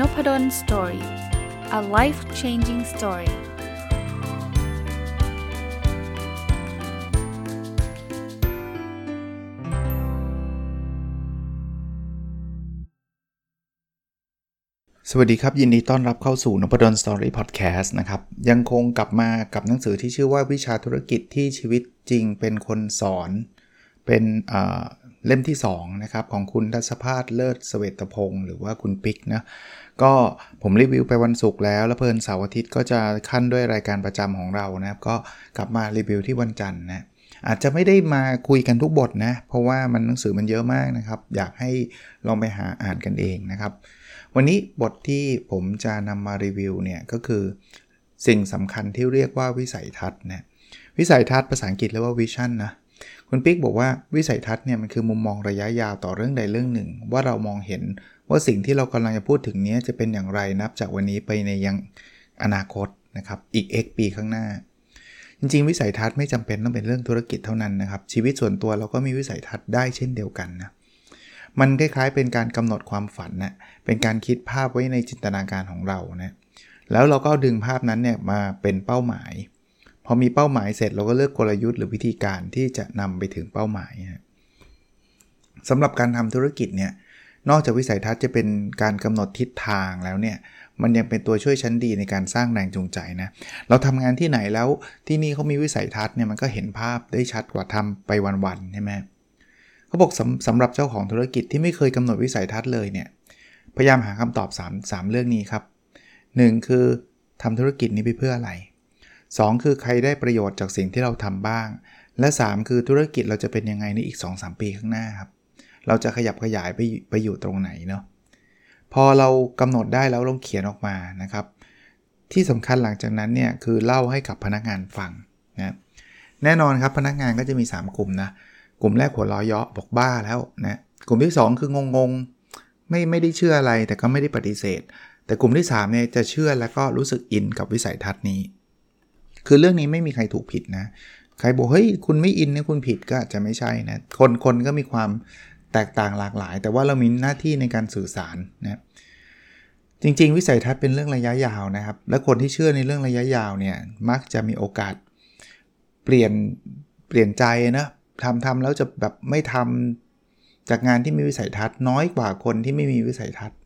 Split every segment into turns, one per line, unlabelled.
Nopadol's Story a life changing story สวัสดีครับ ยินดีต้อนรับเข้าสู่ Nopadol's Story พอดแคสต์นะครับ ยังคงกลับมากับหนังสือที่ชื่อว่าวิชาธุรกิจที่ชีวิตจริงเป็นคนสอน เป็น เล่มที่2นะครับของคุณทัศภาสเลิศเสวตพงศ์หรือว่าคุณปิ๊กนะก็ผมรีวิวไปวันศุกร์แล้ว แล้วเพลินเสาร์อาทิตย์ก็จะขั้นด้วยรายการประจำของเรานะครับ ก็กลับมารีวิวที่วันจันทร์นะอาจจะไม่ได้มาคุยกันทุกบทนะ เพราะว่ามันหนังสือมันเยอะมากนะครับ อยากให้ลองไปหาอ่านกันเองนะครับ วันนี้บทที่ผมจะนำมารีวิวเนี่ยก็คือสิ่งสำคัญที่เรียกว่าวิสัยทัศน์นะวิสัยทัศน์ภาษาอังกฤษเรียกว่าวิชั่นนะ คุณปิ๊กบอกว่าวิสัยทัศน์เนี่ยมันคือมุมมองระยะยาวต่อเรื่องใดเรื่องหนึ่ง ว่าเรามองเห็นว่าสิ่งที่เรากำลังจะพูดถึงนี้จะเป็นอย่างไรนับจากวันนี้ไปในยังอนาคตนะครับอีก x ปีข้างหน้า จริง ๆ วิสัยทัศน์ไม่จำเป็นต้องเป็นเรื่องธุรกิจเท่านั้นนะครับ ชีวิตส่วนตัวเราก็มีวิสัยทัศน์ได้เช่นเดียวกันนะมันคล้ายๆเป็นการกำหนดความฝันนะเป็นการคิดภาพไว้ในจินตนาการของเรานะแล้วเราก็ดึงภาพนั้นเนี่ยมาเป็นเป้าหมาย พอมีเป้าหมายเสร็จเราก็เลือกกลยุทธ์หรือวิธีการที่จะนำไปถึงเป้าหมายนะสำหรับการทำธุรกิจเนี่ยนอกจากวิสัยทัศน์จะเป็นการกำหนดทิศทางแล้วเนี่ยมันยังเป็นตัวช่วยชั้นดีในการสร้างแรงจูงใจนะ เราทำงานที่ไหนแล้วที่นี่เขามีวิสัยทัศน์เนี่ยมันก็เห็นภาพได้ชัดกว่าทำไปวันๆใช่ไหมเขาบอกสำสำหรับเจ้าของธุรกิจที่ไม่เคยกำหนดวิสัยทัศน์เลยเนี่ยพยายามหาคำตอบ 3 3 เรื่องนี้ครับ 1 คือทำธุรกิจนี้ไปเพื่ออะไร 2 คือใครได้ประโยชน์จากสิ่งที่เราทำบ้าง และ 3 คือธุรกิจเราจะเป็นยังไงในอีก 2-3 ปีข้างหน้าครับ เราจะขยับขยายไปไปอยู่ตรงไหนเนาะพอเรากำหนดได้แล้วลองเขียนออกมานะครับ ที่สำคัญหลังจากนั้นเนี่ยคือเล่าให้กับพนักงานฟังนะแน่นอนครับพนักงานก็จะมี 3 กลุ่มนะกลุ่มแรกหัวล้อเยาะบอกบ้าแล้วนะกลุ่มที่ 2 คืองงๆไม่ไม่ได้เชื่ออะไรแต่ก็ไม่ได้ปฏิเสธ แต่กลุ่มที่3เนี่ยจะเชื่อแล้วก็รู้สึกอินกับวิสัยทัศน์นี้ คือเรื่องนี้ไม่มีใครถูกผิดนะ ใครบอกเฮ้ยคุณไม่อินเนี่ยคุณผิดก็จะไม่ใช่นะ คนคนก็มีความแตกต่างหลากหลาย แต่ว่าเรามีหน้าที่ในการสื่อสารนะจริง ๆ วิสัยทัศน์เป็นเรื่องระยะยาวนะครับ และคนที่เชื่อในเรื่องระยะยาวเนี่ยมักจะมีโอกาสเปลี่ยนเปลี่ยนใจนะทำทำแล้วจะแบบไม่ทำจากงานที่มีวิสัยทัศน์น้อยกว่าคนที่ไม่มีวิสัยทัศน์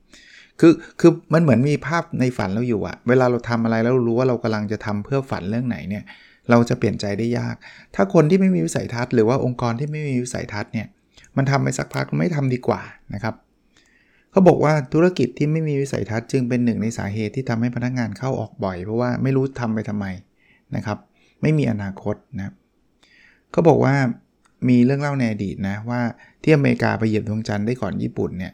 คือคือมันเหมือนมีภาพในฝันเราอยู่อะเวลาเราทำอะไรแล้วรู้ว่าเรากำลังจะทำเพื่อฝันเรื่องไหนเนี่ย เราจะเปลี่ยนใจได้ยาก ถ้าคนที่ไม่มีวิสัยทัศน์หรือว่าองค์กรที่ไม่มีวิสัยทัศน์เนี่ย มันทำไปสักพักไม่ทำดีกว่านะครับเขาบอกว่าธุรกิจที่ไม่มีวิสัยทัศน์จึงเป็นหนึ่งในสาเหตุที่ทำให้พนักงานเข้าออกบ่อย เพราะว่าไม่รู้ทำไปทำไมนะครับ ไม่มีอนาคตนะเขาบอกว่ามีเรื่องเล่าในอดีตนะว่าที่อเมริกาไปเหยียบดวงจันทร์ได้ก่อนญี่ปุ่นเนี่ย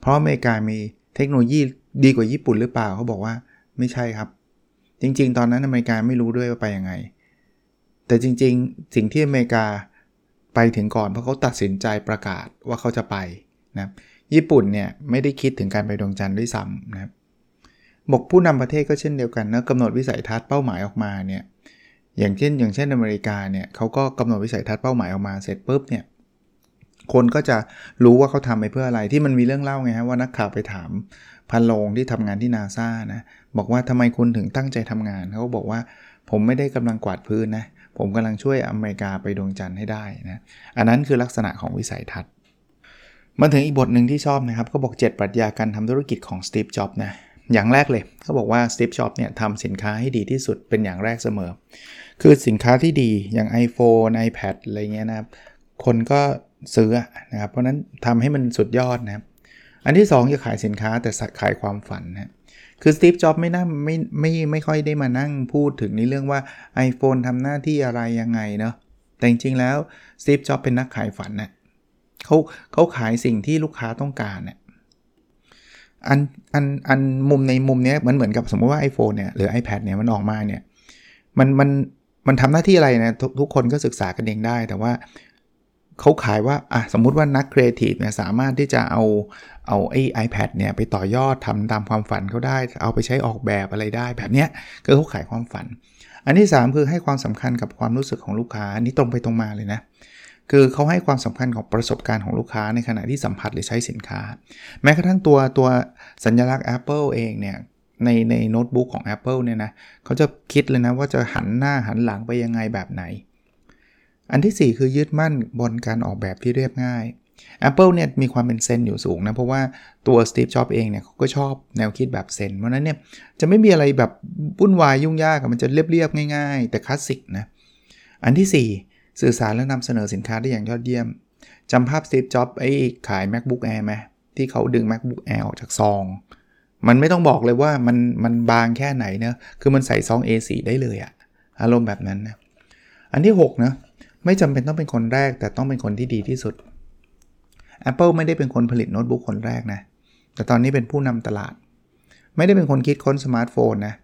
เพราะอเมริกามี เทคโนโลยีดีกว่าญี่ปุ่นหรือเปล่าเขาบอกว่าไม่ใช่ครับ จริง ๆ ตอนนั้นอเมริกาไม่รู้ด้วยว่าไปยังไง แต่จริง ๆ สิ่งที่อเมริกาไปถึงก่อนเพราะเขาตัดสินใจประกาศว่าเขาจะไปนะญี่ปุ่นเนี่ยไม่ได้คิดถึงการไปดวงจันทร์ด้วยซ้ำนะครับบอกผู้นำประเทศก็เช่นเดียวกันนะกำหนดวิสัยทัศน์เป้าหมายออกมาเนี่ยอย่างเช่น อย่างเช่นอเมริกาเนี่ยเขาก็กำหนดวิสัยทัศน์เป้าหมายออกมาเสร็จปุ๊บเนี่ย คนก็จะรู้ว่าเขาทำไปเพื่ออะไรที่มันมีเรื่องเล่าไงฮะว่านักข่าวไปถามพันโลงที่ทำงานที่นาซานะบอกว่าทำไมคุณถึงตั้งใจทำงานเขาบอกว่าผมไม่ได้กำลังกวาดพื้นนะผมกำลังช่วยอเมริกาไปดวงจันทร์ให้ได้นะอันนั้นคือลักษณะของวิสัยทัศน์มาถึงอีกบทหนึ่งที่ชอบนะครับเขาบอก 7 ปรัชญาการทำธุรกิจของสตีฟจ็อบนะอย่างแรกเลยเขาบอกว่าสตีฟจ็อบเนี่ยทำสินค้าให้ดีที่สุดเป็นอย่างแรกเสมอ คือสินค้าที่ดีอย่าง iPhone iPad อะไรเงี้ยนะครับคนก็ ซื้อนะครับ เพราะนั้นทำให้มันสุดยอดนะครับ อันที่ 2 จะขายสินค้าแต่ขายความฝันนะคือสตีฟจ็อบไม่น่าไม่ไม่ไม่ค่อยได้มานั่งพูดถึงในเรื่องว่า iPhone ทำหน้าที่อะไรยังไงเนาะแต่จริงๆแล้วสตีฟจ็อบเป็นนักขายฝันนะเขาเขาขายสิ่งที่ลูกค้าต้องการเนี่ยอันอันอันมุมในมุมเนี้ยมันเหมือนกับสมมติว่า iPhone เนี่ยหรือ iPad เนี่ยมันออกมาเนี่ยมันมันมันทำหน้าที่อะไรนะททุกคนก็ศึกษากันเองได้ แต่ว่า เขาขายว่าอะสมมุติว่านักครีเอทีฟเนี่ยสามารถที่จะเอาเอาไอ้ iPad เนี่ยไปต่อยอดทำตามความฝันเขาได้ เอาไปใช้ออกแบบอะไรได้แบบเนี้ยคือเขาขายความฝัน อันที่ 3 คือให้ความสำคัญกับความรู้สึกของลูกค้าอันนี้ตรงไปตรงมาเลยนะคือเขาให้ความสำคัญของประสบการณ์ของลูกค้าในขณะที่สัมผัสหรือใช้สินค้า แม้กระทั่งตัวตัวสัญลักษณ์ Apple เองเนี่ยในในโน้ตบุ๊กของ Apple เนี่ยนะเขาจะคิดเลยนะว่าจะหันหน้าหันหลังไปยังไงแบบไหน อันที่ 4 คือยึดมั่นบนการออกแบบที่เรียบง่าย Apple เนี่ยมีความเป็นเซนอยู่สูงนะ เพราะว่าตัว Steve Jobs เองเนี่ยเขาก็ชอบแนวคิดแบบเซนเพราะนั้นเนี่ยจะไม่มีอะไรแบบวุ่นวายยุ่งยากมันจะเรียบๆง่ายๆ แต่คลาสสิกนะ อันที่ 4 สื่อสารและนำเสนอสินค้าได้อย่างยอดเยี่ยมจำภาพ Steve Jobs ไอ้ขาย MacBook Air ไหมที่เขาดึง MacBook Air ออกจากซอง มันไม่ต้องบอกเลยว่ามันมันบางแค่ไหนเนะคือมันใส่ซอง A4 ได้เลยอะอารมณ์แบบนั้นนะอันที่6นะ ไม่จำเป็นต้องเป็นคนแรก แต่ต้องเป็นคนที่ดีที่สุด Apple ไม่ได้เป็นคนผลิตโน้ตบุ๊กคนแรกนะ แต่ตอนนี้เป็นผู้นำตลาด ไม่ได้เป็นคนคิดค้นสมาร์ทโฟนนะ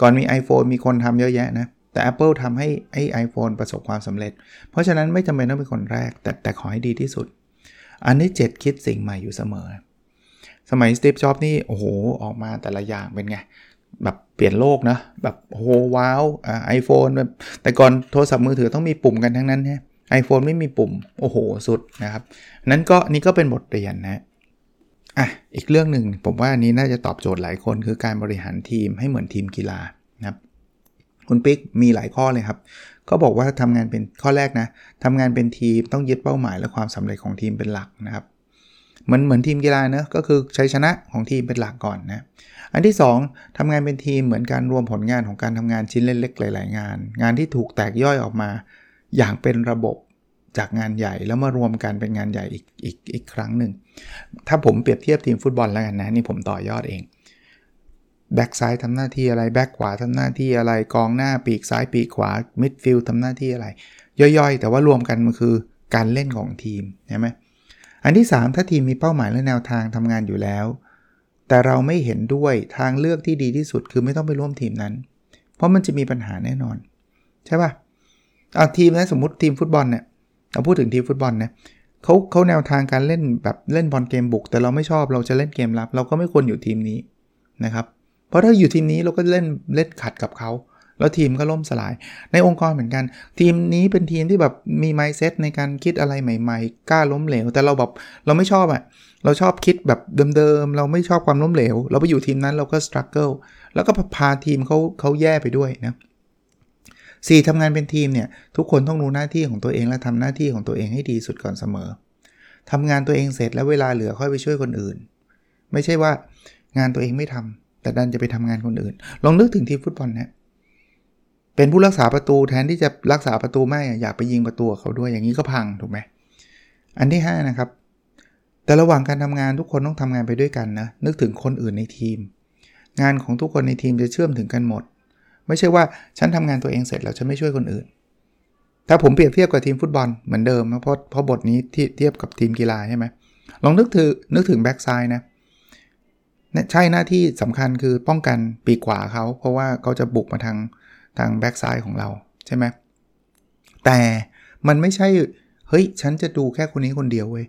ก่อนมี iPhone มีคนทำเยอะแยะนะ แต่ Apple ทำให้ไอ้ iPhone ประสบความสำเร็จ เพราะฉะนั้นไม่จำเป็นต้องเป็นคนแรก แต่แต่ขอให้ดีที่สุด อันที่ 7 คิดสิ่งใหม่อยู่เสมอ สมัยสตีฟจ็อบนี่ โอ้โห ออกมาแต่ละอย่างเป็นไง แบบเปลี่ยนโลกนะแบบโหว้าว iPhone แบบแต่ก่อนโทรศัพท์มือถือต้องมีปุ่มกันทั้งนั้นใช่ไอโฟนไม่มีปุ่ม โอ้โห สุดนะครับ นั้นก็นี่ก็เป็นบทเรียนนะอะอีกเรื่องหนึ่งผมว่าอันนี้น่าจะตอบโจทย์หลายคนคือการบริหารทีมให้เหมือนทีมกีฬานะครับคุณปิ๊กมีหลายข้อเลยครับก็บอกว่าทำงานเป็นข้อแรกนะทำงานเป็นทีมต้องยึดเป้าหมายและความสำเร็จของทีมเป็นหลักนะครับ เหมือนเหมือนทีมกีฬาเนะก็คือใชัยชนะของทีมเป็นหลักก่อนนะอันที่ 2ทำงานเป็นทีมเหมือนการรวมผลงานของการทำงานชิ้นเล็กๆหลาย ๆ งาน งานที่ถูกแตกย่อยออกมา อย่างเป็นระบบจากงานใหญ่แล้วมารวมกันเป็นงานใหญ่อีกอีกอีกครั้งหนึ่ง ถ้าผมเปรียบเทียบทีมฟุตบอลแล้วกันนะ นี่ผมต่อยอดเองแบ็กซ้ายทำหน้าที่อะไรแบ็กขวาทำหน้าที่อะไรกองหน้าปีกซ้ายปีกขวามิดฟิลด์ทำหน้าที่อะไร ย่อยๆ แต่ว่ารวมกันมันคือการเล่นของทีมใช่ไหม อันที่ 3 ถ้าทีมมีเป้าหมายและแนวทางทำงานอยู่แล้ว แต่เราไม่เห็นด้วยทางเลือกที่ดีที่สุดคือไม่ต้องไปร่วมทีมนั้น เพราะมันจะมีปัญหาแน่นอน ใช่ปะ่ะเอาทีมนะสมมติทีมฟุตบอลเนี่ยเราพูดถึงทีมฟุตบอลนะเขาเขาแนวทางการเล่นแบบเล่นบอลเกมบุก แต่เราไม่ชอบเราจะเล่นเกมรับ เราก็ไม่ควรอยู่ทีมนี้นะครับ เพราะถ้าอยู่ทีมนี้เราก็เล่นเล่นขัดกับเขา แล้วทีมก็ล่มสลาย ในองค์กรเหมือนกัน ทีมนี้เป็นทีมที่แบบมีไมเซ็ตในการคิดอะไรใหม่ๆ กล้าล้มเหลว แต่เราแบบเราไม่ชอบอะ่ะ เราชอบคิดแบบเดิมๆ เราไม่ชอบความล้มเหลว เราไปอยู่ทีมนั้นเราก็สครัลเกิลแล้วก็พาทีมเขาเขาแย่ไปด้วยนะ 4. ทำงานเป็นทีมเนี่ยทุกคนต้องรู้หน้าที่ของตัวเองและทำหน้าที่ของตัวเองให้ดีสุดก่อนเสมอทำงานตัวเองเสร็จแล้วเวลาเหลือค่อยไปช่วยคนอื่น ไม่ใช่ว่างานตัวเองไม่ทำแต่ดันจะไปทำงานคนอื่น ลองนึกถึงทีมฟุตบอลนะ เป็นผู้รักษาประตูแทนที่จะรักษาประตูไม่อยากไปยิงประตูเขาด้วยอย่างนี้ก็พังถูกไหมอันที่ 5 นะครับ แต่ระหว่างการทำงานทุกคนต้องทำงานไปด้วยกันนะนึกถึงคนอื่นในทีม งานของทุกคนในทีมจะเชื่อมถึงกันหมด ไม่ใช่ว่าฉันทำงานตัวเองเสร็จแล้วฉันไม่ช่วยคนอื่น ถ้าผมเปรียบเทียบกับทีมฟุตบอลเหมือนเดิมเพราะเพราะบทนี้ที่เทียบกับทีมกีฬาใช่ไหมลองนึกถึงนึกถึงแบ็กซ้ายนะใช่หน้าที่สำคัญคือป้องกันปีกขวาเขาเพราะว่าเขาจะบุกมาทาง ทางแบ็กซ้ายของเราใช่ไหมแต่มันไม่ใช่ เฮ้ย ฉันจะดูแค่คนนี้คนเดียวเว้ย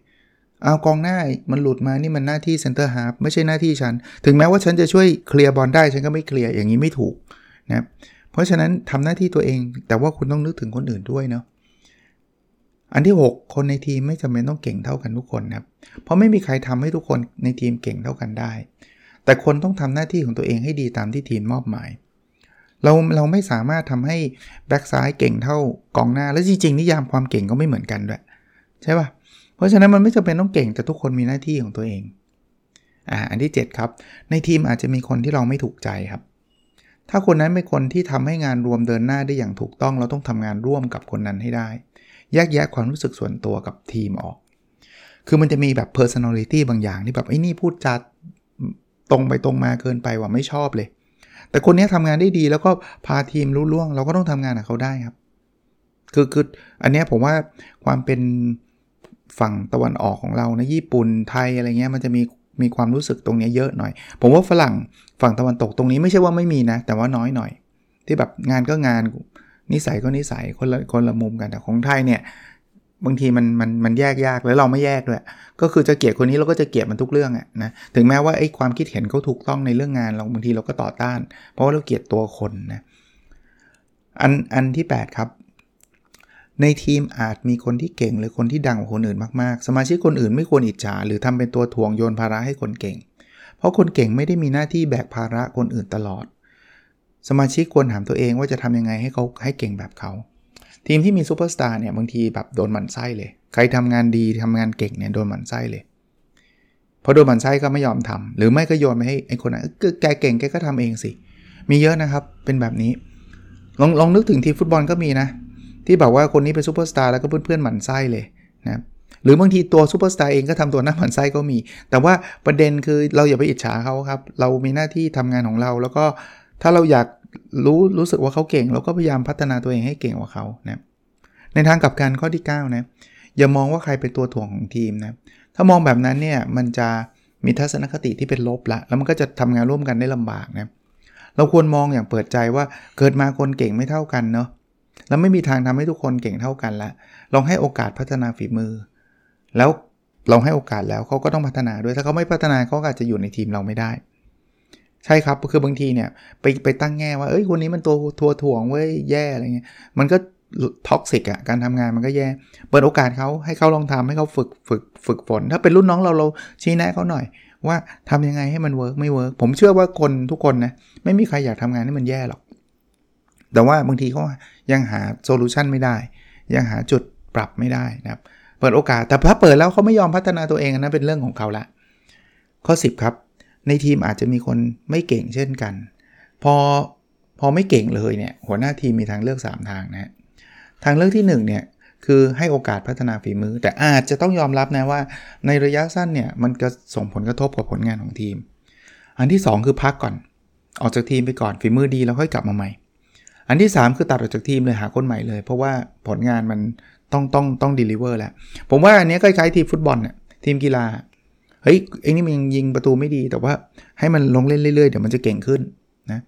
เอากองหน้ามันหลุดมานี่มันหน้าที่ center half ไม่ใช่หน้าที่ฉัน ถึงแม้ว่าฉันจะช่วยเคลียร์บอลได้ฉันก็ไม่เคลียร์อย่างนี้ไม่ถูกนะเพราะฉะนั้นทำหน้าที่ตัวเอง แต่ว่าคุณต้องนึกถึงคนอื่นด้วยเนาะอันที่ 6 คนในทีมไม่จำเป็นต้องเก่งเท่ากันทุกคนนะครับ เพราะไม่มีใครทำให้ทุกคนในทีมเก่งเท่ากันได้ แต่คนต้องทำหน้าที่ของตัวเองให้ดีตามที่ทีมมอบหมาย เราเราไม่สามารถทำให้แบ็กซ้ายเก่งเท่ากองหน้า และจริงๆนิยามความเก่งก็ไม่เหมือนกันด้วยใช่ปะ่ะ เพราะฉะนั้นมันไม่จำเป็นต้องเก่งแต่ทุกคนมีหน้าที่ของตัวเองอ่าอันที่ 7 ครับ ในทีมอาจจะมีคนที่เราไม่ถูกใจครับ ถ้าคนนั้นเป็นคนที่ทำให้งานรวมเดินหน้าได้อย่างถูกต้อง เราต้องทำงานร่วมกับคนนั้นให้ได้ แยกแยะความรู้สึกส่วนตัวกับทีมออก คือมันจะมีแบบ personality บางอย่างที่แบบไอ้นี่พูดจัดตรงไปตรงมาเกินไปว่าไม่ชอบเลย แต่คนนี้ทำงานได้ดีแล้วก็พาทีมรู้ล่วง เราก็ต้องทำงานกับเขาได้ครับ คือคืออันนี้ผมว่าความเป็นฝั่งตะวันออกของเรานะญี่ปุ่นไทยอะไรเงี้ยมันจะมีมีความรู้สึกตรงนี้เยอะหน่อย ผมว่าฝรั่งฝั่งตะวันตกตรงนี้ไม่ใช่ว่าไม่มีนะ แต่ว่าน้อยหน่อย ที่แบบงานก็งานนิสัยก็นิสัยคนละคนละมุมกันแต่ของไทยเนี่ย บางทีมันมันมันแยกยากแล้วเราไม่แยกด้วยก็คือจะเกลียดคนนี้เราก็จะเกลียดมันทุกเรื่องอะนะถึงแม้ว่าไอ้ความคิดเห็นเขาถูกต้องในเรื่องงานเราบางทีเราก็ต่อต้าน เพราะว่าเราเกลียดตัวคนนะอันอันที่ 8 ครับ ในทีมอาจมีคนที่เก่งหรือคนที่ดังกว่าคนอื่นมากๆ สมาชิกคนอื่นไม่ควรอิจฉาหรือทำเป็นตัวถ่วงโยนภาระให้คนเก่ง เพราะคนเก่งไม่ได้มีหน้าที่แบกภาระคนอื่นตลอด สมาชิกควรถามตัวเองว่าจะทำยังไงให้เขาให้เก่งแบบเขา ทีมที่มีซูเปอร์สตาร์เนี่ยบางทีแบบโดนหมันไส้เลย ใครทำงานดีทำงานเก่งเนี่ยโดนหมันไส้เลยพอโดนหมันไส้ก็ไม่ยอมทำหรือไม่ก็โยนไปให้ไอ้คนนั้นแกเก่งแกก็ทำเองสิ มีเยอะนะครับเป็นแบบนี้ ลองลองนึกถึงทีมฟุตบอลก็มีนะ ที่แบบว่าคนนี้เป็นซูเปอร์สตาร์แล้วก็เพื่อนๆหมั่นไส้เลยนะหรือบางทีตัวซูเปอร์สตาร์เองก็ทำตัวน่าหมั่นไส้ก็มี แต่ว่าประเด็นคือเราอย่าไปอิจฉาเขาครับ เรามีหน้าที่ทำงานของเรา แล้วก็ถ้าเราอยาก รู้รู้สึกว่าเขาเก่ง เราก็พยายามพัฒนาตัวเองให้เก่งกว่าเขานะในทางกลับกันข้อที่9นะอย่ามองว่าใครเป็นตัวถ่วงของทีมนะถ้ามองแบบนั้นเนี่ยมันจะมีทัศนคติที่เป็นลบละแล้วมันก็จะทำงานร่วมกันได้ลำบากนะเราควรมองอย่างเปิดใจว่าเกิดมาคนเก่งไม่เท่ากันเนาะแล้วไม่มีทางทำให้ทุกคนเก่งเท่ากันละลองให้โอกาสพัฒนาฝีมือ แล้วเราให้โอกาสแล้วเขาก็ต้องพัฒนาด้วยถ้าเขาไม่พัฒนาเขาอาจจะอยู่ในทีมเราไม่ได้ ใช่ครับคือบางทีเนี่ยไปไปตั้งแง่ว่าเอ้ยคนนี้มันตัวทัวถ่วงเว้ยแย่อะไรเงี้ยมันก็ toxic อะการทำงานมันก็แย่ เปิดโอกาสเขาให้เขาลองทำให้เขาฝึกฝึกฝึกฝน ถ้าเป็นรุ่นน้องเราเราชี้แนะเขาหน่อย ว่าทำยังไงให้มัน work ไม่ work ผมเชื่อว่าคนทุกคนนะไม่มีใครอยากทำงานให้มันแย่หรอก แต่ว่าบางทีเขายังหา solution ไม่ได้ ยังหาจุดปรับไม่ได้นะครับ เปิดโอกาสแต่ถ้าเปิดแล้วเขาไม่ยอมพัฒนาตัวเองนะเป็นเรื่องของเขาละข้อ 10 ครับ ในทีมอาจจะมีคนไม่เก่งเช่นกัน พอพอไม่เก่งเลยเนี่ยหัวหน้าทีมมีทางเลือก 3 ทางนะทางเลือกที่1เนี่ยคือให้โอกาสพัฒนาฝีมือ แต่อาจจะต้องยอมรับนะว่า ในระยะสั้นเนี่ยมันจะส่งผลกระทบกับผลงานของทีม อันที่ 2 คือพักก่อน ออกจากทีมไปก่อนฝีมือดีแล้วค่อยกลับมาใหม่ อันที่ 3 คือตัดออกจากทีมเลยหาคนใหม่เลย เพราะว่าผลงานมันต้องต้องต้องดีลิเวอร์แหละผมว่าอันนี้คล้ายๆทีมฟุตบอลเนี่ยทีมกีฬา เฮ้ยเอ็งนี่มันยิงประตูไม่ดี แต่ว่าให้มันลงเล่นเรื่อยๆ เดี๋ยวมันจะเก่งขึ้นนะ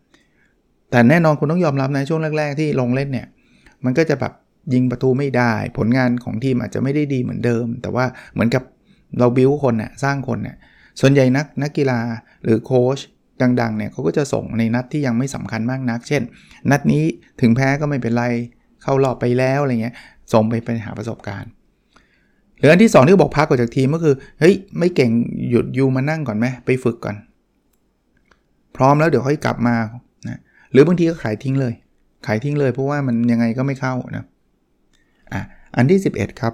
แต่แน่นอนคุณต้องยอมรับนะช่วงแรก ๆ ที่ลงเล่นเนี่ยมันก็จะแบบยิงประตูไม่ได้ ผลงานของทีมอาจจะไม่ได้ดีเหมือนเดิม แต่ว่าเหมือนกับเราบิวคนน่ะสร้างคนน่ะส่วนใหญ่นักนักกีฬาหรือโค้ชดังๆเนี่ยเขาก็จะส่งในนัดที่ยังไม่สำคัญมากนัก เช่น นัดนี้ถึงแพ้ก็ไม่เป็นไรเข้ารอบไปแล้วอะไรเงี้ยส่งไปไปหาประสบการณ์ หรืออันที่ 2 ที่บอกพักออกจากทีมก็คือเฮ้ยไม่เก่งหยุดยูมานั่งก่อนไหมไปฝึกก่อน พร้อมแล้วเดี๋ยวค่อยกลับมานะหรือบางทีก็ขายทิ้งเลย ขายทิ้งเลยเพราะว่ามันยังไงก็ไม่เข้านะอะอันที่ 11 ครับ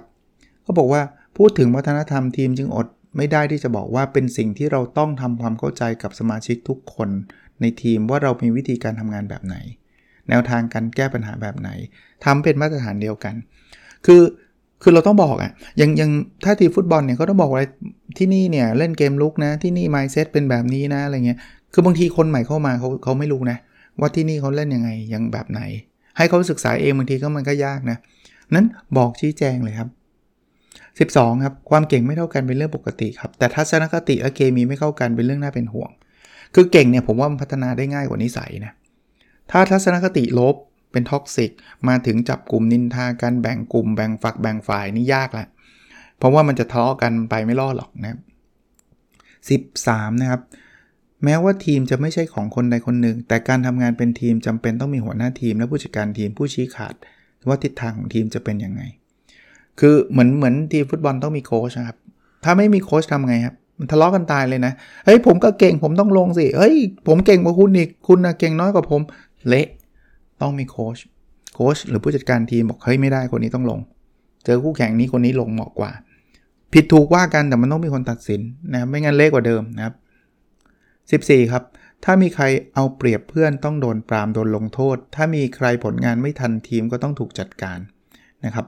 เขาบอกว่าพูดถึงวัฒนธรรมทีมจึงอดไม่ได้ที่จะบอกว่าเป็นสิ่งที่เราต้องทำความเข้าใจกับสมาชิกทุกคนในทีมว่าเรามีวิธีการทำงานแบบไหน แนวทางการแก้ปัญหาแบบไหนทำเป็นมาตรฐานเดียวกัน คือ คือเราต้องบอกอะ่ะยังยังถ้าทีฟุตบอลเนี่ยก็ต้องบอกว่าที่นี่เนี่ยเล่นเกมลุกนะที่นี่ไมซ์เซตเป็นแบบนี้นะอะไรเงี้ยคือบางทีคนใหม่เข้ามาเขาเขาไม่รู้นะ ว่าที่นี่เขาเล่นยังไงยังแบบไหน ให้เขาศึกษาเองบางทีก็มันก็ยากนะนั้นบอกชี้แจงเลยครับ 12 ครับ ความเก่งไม่เท่ากันเป็นเรื่องปกติครับ แต่ทัศนคติและเคมีไม่เข้ากันเป็นเรื่องน่าเป็นห่วง คือเก่งเนี่ยผมว่ามันพัฒนาได้ง่ายกว่านิสัยนะถ้าทัศนคติลบ เป็น toxic มาถึงจับกลุ่มนินทากันแบ่งกลุ่มแบ่งฝักแบ่งฝ่ายนี่ยากละเพราะว่ามันจะทะเลาะกันไปไม่รอดหรอกนะ13 นะครับ แม้ว่าทีมจะไม่ใช่ของคนใดคนหนึ่ง แต่การทำงานเป็นทีมจำเป็นต้องมีหัวหน้าทีม และผู้จัดการทีมผู้ชี้ขาด ว่าทิศทางของทีมจะเป็นยังไง คือเหมือนเหมือนทีมฟุตบอลต้องมีโค้ชครับ ถ้าไม่มีโค้ชทำไงครับมันทะเลาะกันตายเลยนะ เฮ้ยผมก็เก่งผมต้องลงสิ เฮ้ยผมเก่งกว่าคุณอีก คุณนะเก่งน้อยกว่าผม เละ ต้องมีโค้ชโค้ชหรือผู้จัดการทีมบอกเฮ้ยไม่ได้คนนี้ต้องลง เจอคู่แข่งนี้คนนี้ลงเหมาะกว่า ผิดถูกว่ากันแต่มันต้องมีคนตัดสินนะไม่งั้นเละกว่าเดิมนะครับ 14 ครับ ถ้ามีใครเอาเปรียบเพื่อนต้องโดนปรามโดนลงโทษ ถ้ามีใครผลงานไม่ทันทีมก็ต้องถูกจัดการนะครับ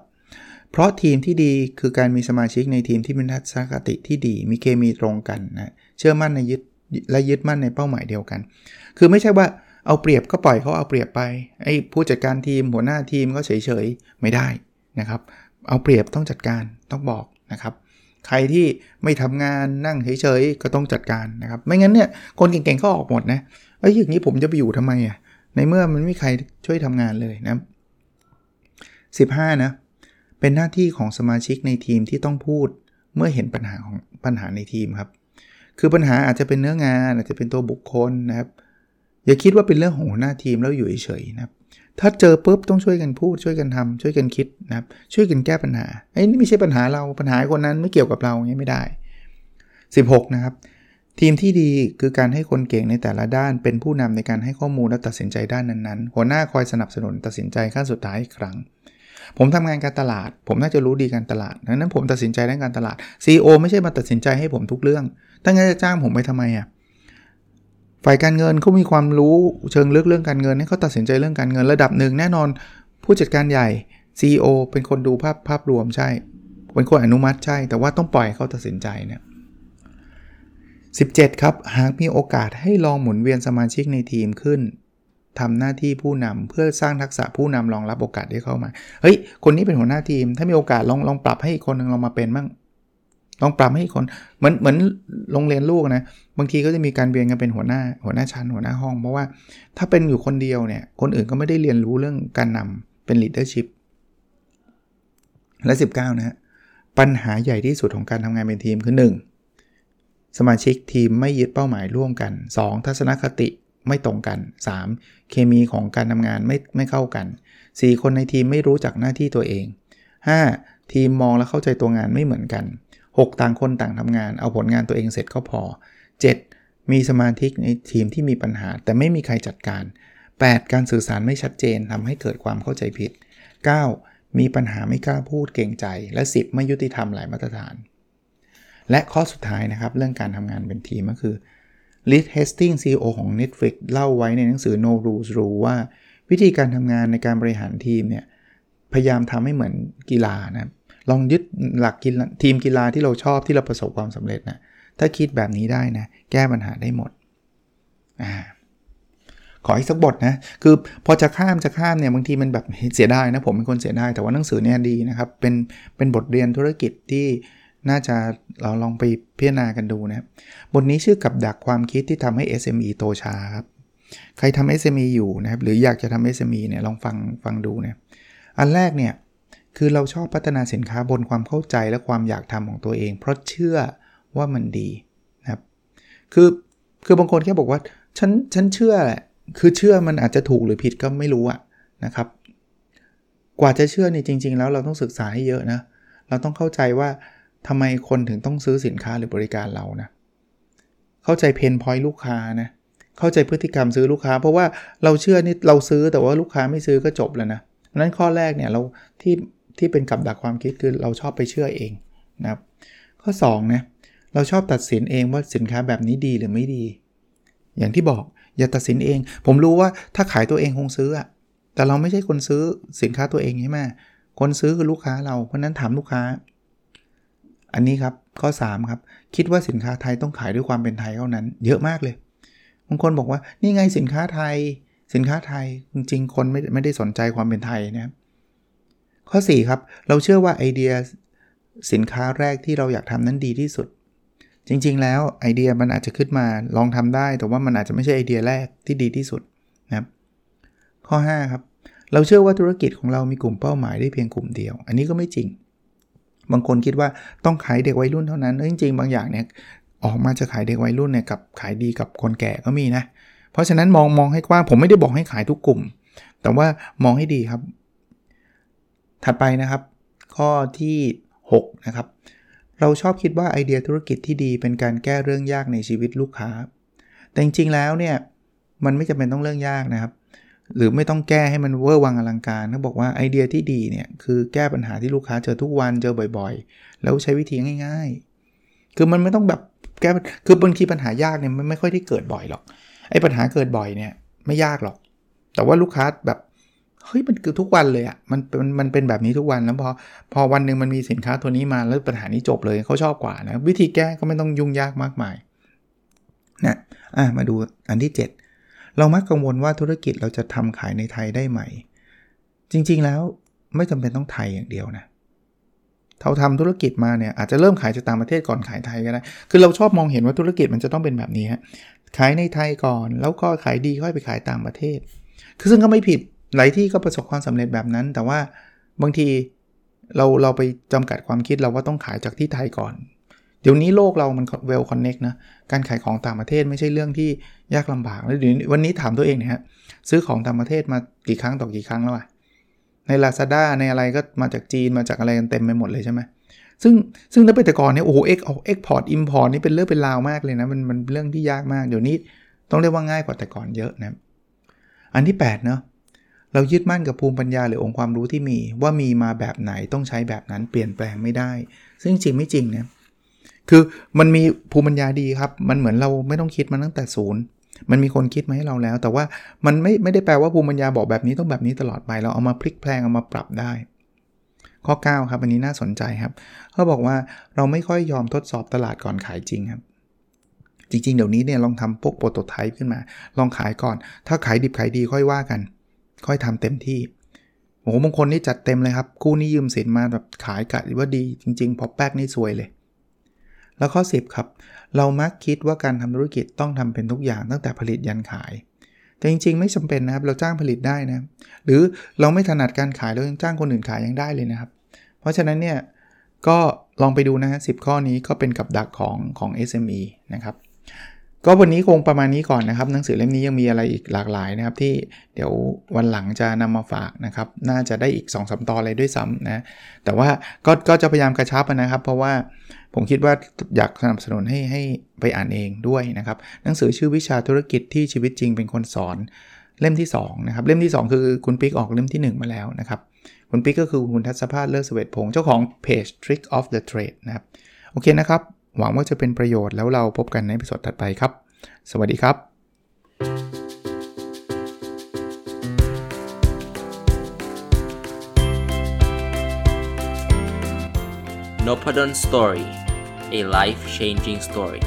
เพราะทีมที่ดีคือการมีสมาชิกในทีมที่มีทัศนคติที่ดี มีเคมีตรงกันนะเชื่อมั่นในยึดและยึดมั่นในเป้าหมายเดียวกัน คือไม่ใช่ว่า เอาเปรียบก็ปล่อยเขาเอาเปรียบไปไอ้ผู้จัดการทีมหัวหน้าทีมก็เฉยๆไม่ได้นะครับเอาเปรียบต้องจัดการต้องบอกนะครับ ใครที่ไม่ทำงานนั่งเฉยๆก็ต้องจัดการนะครับ ไม่งั้นเนี่ยคนเก่งๆก็ออกหมดนะเอ้ยอย่างนี้ผมจะไปอยู่ทำไมอะในเมื่อมันไม่มีใครช่วยทำงานเลยนะ15นะเป็นหน้าที่ของสมาชิกในทีมที่ต้องพูดเมื่อเห็นปัญหาของปัญหาในทีมครับ คือปัญหาอาจจะเป็นเนื้องานอาจจะเป็นตัวบุคคลนะครับ อย่าคิดว่าเป็นเรื่องของหัวหน้าทีมแล้วอยู่เฉยๆนะครับถ้าเจอปุ๊บต้องช่วยกันพูด ช่วยกันทำช่วยกันคิดนะครับช่วยกันแก้ปัญหาไอ้นี่ไม่ใช่ปัญหาเราปัญหาคนนั้นไม่เกี่ยวกับเราอย่างนี้ไม่ได้ 16 นะครับ ทีมที่ดีคือการให้คนเก่งในแต่ละด้าน เป็นผู้นำในการให้ข้อมูลและตัดสินใจด้านนั้นๆ หัวหน้าคอยสนับสนุนตัดสินใจขั้นสุดท้ายอีกครั้ง ผมทำงานการตลาด ผมน่าจะรู้ดีการตลาดดังนั้นผมตัดสินใจด้านการตลาด CEO ไม่ใช่มาตัดสินใจให้ผมทุกเรื่องตั้งใจจะจ้างผมไปทำไมอะ่ะ ฝ่ายการเงินเขามีความรู้เชิงลึกเรื่องการเงินเขาตัดสินใจเรื่องการเงินระดับหนึ่งแน่นอน ผู้จัดการใหญ่ CEO เป็นคนดูภาพภาพรวมใช่ เป็นคนอนุมัติใช่ แต่ว่าต้องปล่อยเขาตัดสินใจเนี่ย17 ครับ หากมีโอกาสให้ลองหมุนเวียนสมาชิกในทีมขึ้นทำหน้าที่ผู้นำเพื่อสร้างทักษะผู้นำรองรับโอกาสที่เข้ามา เฮ้ย คนนี้เป็นหัวหน้าทีม ถ้ามีโอกาสลองลองปรับให้อีกคนนึงลองมาเป็นบ้าง ลองปรับให้คนเหมือนเหมือนโรงเรียนลูกนะบางทีก็จะมีการเรียนกันเป็นหัวหน้า หัวหน้าชั้นหัวหน้าห้อง เพราะว่าถ้าเป็นอยู่คนเดียวเนี่ยคนอื่นก็ไม่ได้เรียนรู้เรื่องการนำเป็น leadership และ 19 นะฮะปัญหาใหญ่ที่สุดของการทำงานเป็นทีมคือ 1. สมาชิกทีมไม่ยึดเป้าหมายร่วมกัน 2. ทัศนคติไม่ตรงกัน 3. เคมีของการทำงานไม่ไม่เข้ากัน 4. คนในทีมไม่รู้จักหน้าที่ตัวเอง 5. ทีมมองและเข้าใจตัวงานไม่เหมือนกัน 6. ต่างคนต่างทำงาน เอาผลงานตัวเองเสร็จก็พอ 7. มีสมาธิในทีมที่มีปัญหา แต่ไม่มีใครจัดการ 8. การสื่อสารไม่ชัดเจนทำให้เกิดความเข้าใจผิด 9. มีปัญหาไม่กล้าพูดเก่งใจ และ 10 ไม่ยุติธรรมหลายมาตรฐาน และข้อสุดท้ายนะครับเรื่องการทำงานเป็นทีมก็คือ l ิ d Hastings CEO ของ Netflix เล่าไว้ในหนังสือ No Rules Rule ว่า วิธีการทำงานในการบริหารทีมเนี่ย พยายามทำให้เหมือนกีฬานะครับ ลองยึดหลักกีฬาทีมกีฬาที่เราชอบที่เราประสบความสำเร็จนะถ้าคิดแบบนี้ได้นะ แก้ปัญหาได้หมดอขออีกสักบทนะ คือพอจะข้ามจะข้ามเนี่ยบางทีมันแบบเสียดายนะ ผมเป็นคนเสียดายแต่ว่าหนังสือเนี่ยดีนะครับ เป็นเป็นบทเรียนธุรกิจที่น่าจะเราลองไปพิจารณากันดูนะบทนี้ชื่อกับดักความคิดที่ทำให้ SME โตช้าครับ ใครทำ SME อยู่นะครับ หรืออยากจะทำ SME เนี่ยลองฟังฟังดูนะอันแรกเนี่ย คือเราชอบพัฒนาสินค้าบนความเข้าใจและความอยากทำของตัวเอง เพราะเชื่อว่ามันดีนะครับคือคือบางคนแค่บอกว่าฉันฉันเชื่อแหละคือเชื่อมันอาจจะถูกหรือผิดก็ไม่รู้อะนะครับ กว่าจะเชื่อนี่จริง ๆ แล้วเราต้องศึกษาให้เยอะนะเราต้องเข้าใจว่าทำไมคนถึงต้องซื้อสินค้าหรือบริการเรานะเข้าใจเพนพอยต์ลูกค้านะเข้าใจพฤติกรรมซื้อลูกค้า เพราะว่าเราเชื่อนี่เราซื้อแต่ว่าลูกค้าไม่ซื้อก็จบแล้วนะนั้นข้อแรกเนี่ยเราที่ ที่เป็นกับดักความคิดคือเราชอบไปเชื่อเองนะครับข้อ2นะเราชอบตัดสินเองว่าสินค้าแบบนี้ดีหรือไม่ดี อย่างที่บอกอย่าตัดสินเอง ผมรู้ว่าถ้าขายตัวเองคงซื้ออะแต่เราไม่ใช่คนซื้อสินค้าตัวเองใช่ไหมคนซื้อคือลูกค้าเราเพราะนั้นถามลูกค้า อันนี้ครับข้อ 3 ครับ คิดว่าสินค้าไทยต้องขายด้วยความเป็นไทยเท่านั้น เยอะมากเลยบางคนบอกว่านี่ไงสินค้าไทย สินค้าไทยจริงๆคนไม่ไม่ได้สนใจความเป็นไทยนะครับ ข้อ 4 ครับ เราเชื่อว่าไอเดียสินค้าแรกที่เราอยากทำนั้นดีที่สุด จริงๆ แล้วไอเดียมันอาจจะขึ้นมาลองทำได้ แต่ว่ามันอาจจะไม่ใช่ไอเดียแรกที่ดีที่สุดนะครับ ข้อ 5 ครับ เราเชื่อว่าธุรกิจของเรามีกลุ่มเป้าหมายได้เพียงกลุ่มเดียว อันนี้ก็ไม่จริง บางคนคิดว่าต้องขายเด็กวัยรุ่นเท่านั้นจริง ๆ บางอย่างเนี่ยออกมาจะขายเด็กวัยรุ่นเนี่ยกับขายดีกับคนแก่ก็มีนะ เพราะฉะนั้นมองมองให้กว้างผมไม่ได้บอกให้ขายทุกกลุ่ม แต่ว่ามองให้ดีครับ ถัดไปนะครับ ข้อที่ 6 นะครับ เราชอบคิดว่าไอเดียธุรกิจที่ดีเป็นการแก้เรื่องยากในชีวิตลูกค้า แต่จริงๆแล้วเนี่ยมันไม่จำเป็นต้องเรื่องยากนะครับ หรือไม่ต้องแก้ให้มันเวอร์วังอลังการเขาบอกว่าไอเดียที่ดีเนี่ยคือแก้ปัญหาที่ลูกค้าเจอทุกวันเจอบ่อยๆ แล้วใช้วิธีง่าย ๆ คือมันไม่ต้องแบบแก้คือบางทีปัญหายากเนี่ยมันไม่ค่อยได้เกิดบ่อยหรอกไอ้ปัญหาเกิดบ่อยเนี่ยไม่ยากหรอก แต่ว่าลูกค้าแบบ เฮ้ยมันคือทุกวันเลยอะ่ะมันมันมันเป็นแบบนี้ทุกวันแล้วพอพอวันหนึ่งมันมีสินค้าตัวนี้มาแล้วปัญหานี้จบเลยเขาชอบกว่านะวิธีแก้ก็ไม่ต้องยุ่งยากมากมายนะอะมาดูอันที่ 7 เรามักกังวลว่าธุรกิจเราจะทำขายในไทยได้ไหม จริงๆแล้วไม่จำเป็นต้องไทยอย่างเดียวนะเราทำธุรกิจมาเนี่ยอาจจะเริ่มขายจากต่างประเทศก่อนขายไทยก็ได้คือเราชอบมองเห็นว่าธุรกิจมันจะต้องเป็นแบบนี้ฮะขายในไทยก่อน แล้วก็ขายดีค่อยไปขายต่างประเทศ คือซึ่งก็ไม่ผิด หลายที่ก็ประสบความสำเร็จแบบนั้น แต่ว่าบางทีเราเราไปจำกัดความคิดเราว่าต้องขายจากที่ไทยก่อน เดี๋ยวนี้โลกเรามันเวลคอนเน็กนะ การขายของต่างประเทศไม่ใช่เรื่องที่ยากลำบากแล้วเดี๋ยววันนี้ถามตัวเองนะฮะซื้อของต่างประเทศมากี่ครั้งต่อกี่ครั้งแล้วอะใน Lazada ในอะไรก็มาจากจีนมาจากอะไรกันเต็มไปหมดเลยใช่ไหมซึ่งซึ่งถ้าเป็นแต่ก่อนเนี่ยโอ้โห ex export import นี่เป็นเรื่องเป็นราวมากเลยนะมันมันเรื่องที่ยากมากเดี๋ยวนี้ต้องเรียกว่าง่ายกว่าแต่ก่อนเยอะนะอันที่8เนาะ เรายึดมั่นกับภูมิปัญญาหรือองค์ความรู้ที่มี ว่ามีมาแบบไหนต้องใช้แบบนั้นเปลี่ยนแปลงไม่ได้ ซึ่งจริงไม่จริงนะคือมันมีภูมิปัญญาดีครับ มันเหมือนเราไม่ต้องคิดมาตั้งแต่ศูนย์มันมีคนคิดมาให้เราแล้ว แต่ว่ามันไม่ไม่ได้แปลว่าภูมิปัญญาบอกแบบนี้ต้องแบบนี้ตลอดไป เราเอามาพลิกแพลงเอามาปรับได้ ข้อ 9 ครับอันนี้น่าสนใจครับเขาบอกว่าเราไม่ค่อยยอมทดสอบตลาดก่อนขายจริงครับ จริง ๆ เดี๋ยวนี้เนี่ยลองทำพวกโปรโตไทป์ขึ้นมา ลองขายก่อน ถ้าขายดิบขายดีค่อยว่ากัน ค่อยทำเต็มที่โอ้โหบางคนนี่จัดเต็มเลยครับ คู่นี้ยืมสินมาแบบขายกะว่าดีจริง ๆ พอแป๊กนี่ซวยเลย แล้วข้อ 10 ครับ เรามักคิดว่าการทำธุรกิจต้องทำเป็นทุกอย่างตั้งแต่ผลิตยันขาย แต่จริง ๆ ไม่จำเป็นนะครับ เราจ้างผลิตได้นะ หรือเราไม่ถนัดการขายเรายังจ้างคนอื่นขายยังได้เลยนะครับ เพราะฉะนั้นเนี่ยก็ลองไปดูนะฮะสิข้อนี้ก็เป็นกับดักของของ SME นะครับ ก็วันนี้คงประมาณนี้ก่อนนะครับ หนังสือเล่มนี้ยังมีอะไรอีกหลากหลายนะครับ ที่เดี๋ยววันหลังจะนำมาฝากนะครับ น่าจะได้อีก2อสตอนเลยด้วยซ้ำนะแต่ว่าก็ก็จะพยายามกระชับนะครับ เพราะว่าผมคิดว่าอยากสนับสนุนให้ให้ไปอ่านเองด้วยนะครับ หนังสือชื่อวิชาธุรกิจที่ชีวิตจริงเป็นคนสอนเล่มที่2นะครับเล่มที่ 2 คือคุณปิ๊กออกเล่มที่ 1 มาแล้วนะครับคุณปิ๊กก็คือคุณทัศภาสเลิศสเวตพงศ์เจ้าของเพจ Trick of the Trade นะครับโอเคนะครับ หวังว่าจะเป็นประโยชน์แล้วเราพบกันในสดถัดไปครับ สวัสดีครับ
n o p a d o n Story a life changing story